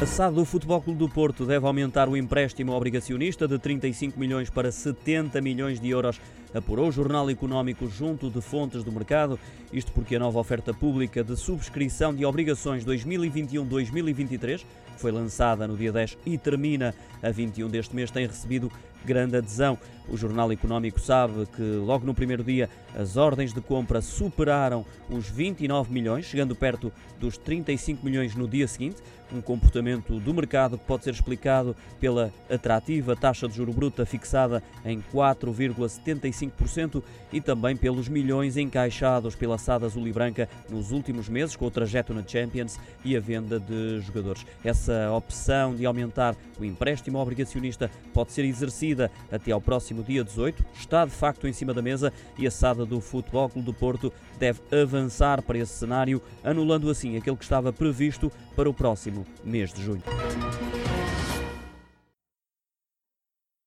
A do Futebol Clube do Porto deve aumentar o empréstimo obrigacionista de 35 milhões para 70 milhões de euros, apurou o Jornal Económico junto de fontes do mercado. Isto porque a nova oferta pública de subscrição de obrigações 2021-2023, que foi lançada no dia 10 e termina a 21 deste mês, tem recebido grande adesão. O Jornal Económico sabe que logo no primeiro dia as ordens de compra superaram os 29 milhões, chegando perto dos 35 milhões no dia seguinte, um comportamento do mercado que pode ser explicado pela atrativa taxa de juro bruta fixada em 4,75% e também pelos milhões encaixados pela SAD azul e branca nos últimos meses com o trajeto na Champions e a venda de jogadores. Essa opção de aumentar o empréstimo obrigacionista pode ser exercida até ao próximo dia 18, está de facto em cima da mesa e a SAD do Futebol Clube do Porto deve avançar para esse cenário, anulando assim aquele que estava previsto para o próximo mês de junho.